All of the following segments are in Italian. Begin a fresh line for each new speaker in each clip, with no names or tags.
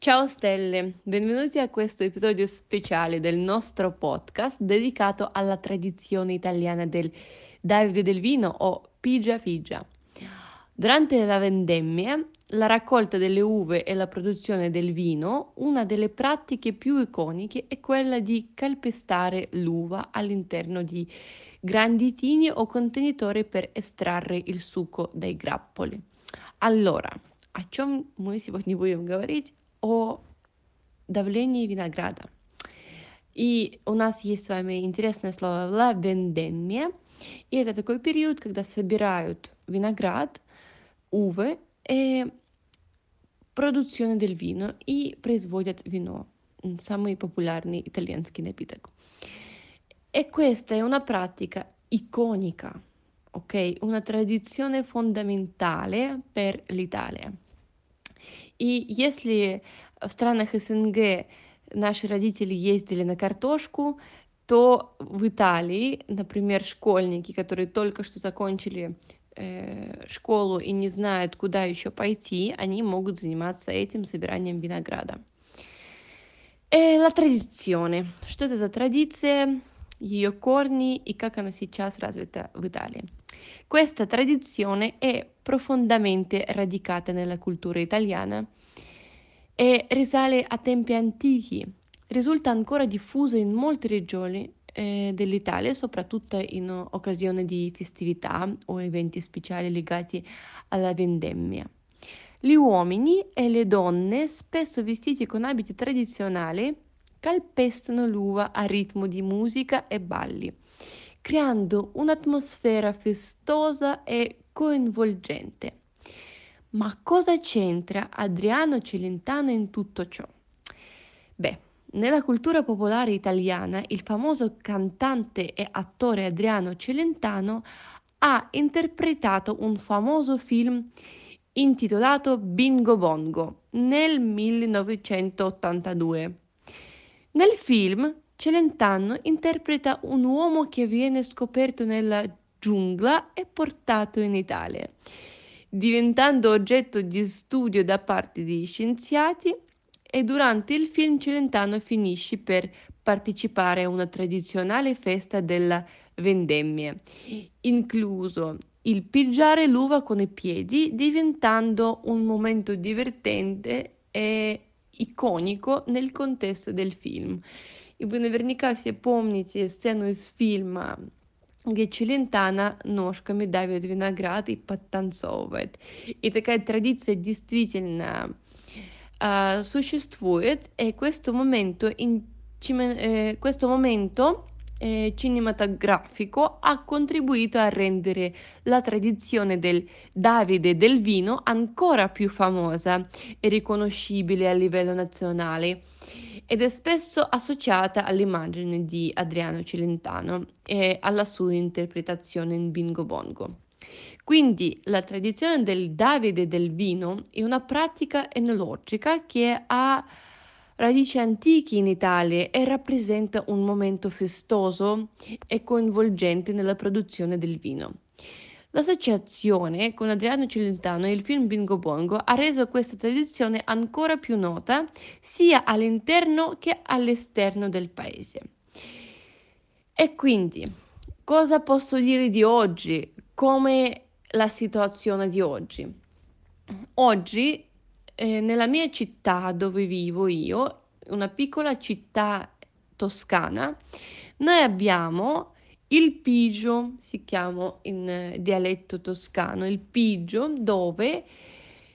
Ciao stelle, benvenuti a questo episodio speciale del nostro podcast dedicato alla tradizione italiana del Davide del Vino o Pigia Pigia. Durante la vendemmia, la raccolta delle uve e la produzione del vino, una delle pratiche più iconiche è quella di calpestare l'uva all'interno di grandi tini o contenitori per estrarre il succo dai grappoli. Allora, о чем мы сегодня будем говорить? О давлении винограда. И у нас есть с вами интересное слово «la vendemmia». И это такой период, когда собирают виноград, увы, e produzione del vino и производят вино, самый популярный итальянский напиток. E questa è una pratica iconica, ok? Una tradizione fondamentale per l'Italia. И если в странах СНГ наши родители ездили на картошку, то в Италии, например, школьники, которые только что закончили э, школу и не знают, куда еще пойти, они могут заниматься этим собиранием винограда. E la tradizione. Что это за традиция? Ее корни и как она сейчас развита в Италии. Questa tradizione è profondamente radicata nella cultura italiana e risale a tempi antichi. Risulta ancora diffusa in molte regioni eh, dell'Italia, soprattutto in occasione di festività o eventi speciali legati alla vendemmia. Gli uomini e le donne, spesso vestiti con abiti tradizionali, calpestano l'uva a ritmo di musica e balli, creando un'atmosfera festosa e coinvolgente. Ma cosa c'entra Adriano Celentano in tutto ciò? Beh, nella cultura popolare italiana il famoso cantante e attore Adriano Celentano ha interpretato un famoso film intitolato Bingo Bongo nel 1982. Nel film Celentano interpreta un uomo che viene scoperto nella giungla e portato in Italia, diventando oggetto di studio da parte di scienziati e durante il film Celentano finisce per partecipare a una tradizionale festa della vendemmia, incluso il pigiare l'uva con i piedi, diventando un momento divertente e iconico nel contesto del фильм. И вы наверняка все помните сцену из фильма, где Челентано ножками давит виноград и подтанцовывает. И такая традиция действительно uh, sуществует e questo momento, in, eh, questo momento eh, cinematografico ha contribuito a rendere la tradizione del Davide del vino ancora più famosa e riconoscibile a livello nazionale ed è spesso associata all'immagine di Adriano Celentano e alla sua interpretazione in Bingo Bongo. Quindi la tradizione del Davide del vino è una pratica enologica che ha radici antiche in Italia e rappresenta un momento festoso e coinvolgente nella produzione del vino. L'associazione con Adriano Celentano e il film Bingo Bongo ha reso questa tradizione ancora più nota sia all'interno che all'esterno del paese. E quindi, cosa posso dire di oggi? Come la situazione di oggi. Oggi eh, nella mia città dove vivo io, una piccola città toscana, noi abbiamo il pigio, si chiama in eh, dialetto toscano, il pigio dove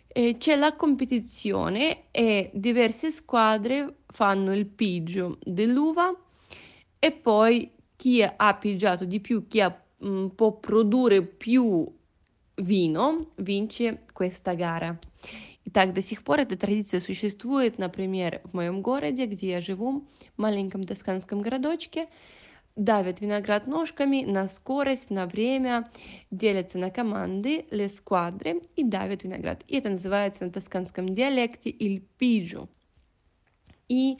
eh, c'è la competizione e diverse squadre fanno il pigio dell'uva e poi chi ha pigiato di più, chi ha, mh, mm, può produrre più вино vince questa gara. Итак, до сих пор эта традиция существует, например, в моем городе, где я живу, в маленьком тосканском городочке. Давят виноград ножками на скорость, на время, делятся на команды, squadre и давят виноград. И это называется на тосканском диалекте piggio. И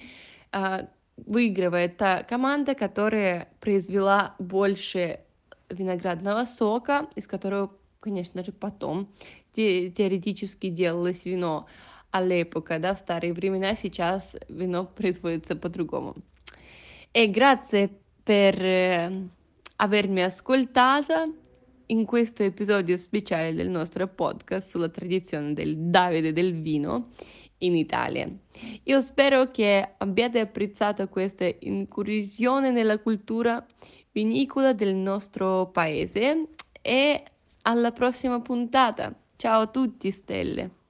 а, выигрывает та команда, которая произвела больше виноградного сока, из которого конечно же, потом те, теоретически делалось вино. all'epoca da stare времена сейчас вино производится по-другому. E grazie per eh, avermi ascoltata in questo episodio speciale del nostro podcast sulla tradizione del Davide del vino in Italia. Io spero che abbiate apprezzato questa incursione nella cultura vinicola del nostro paese e alla prossima puntata. Ciao a tutti, stelle!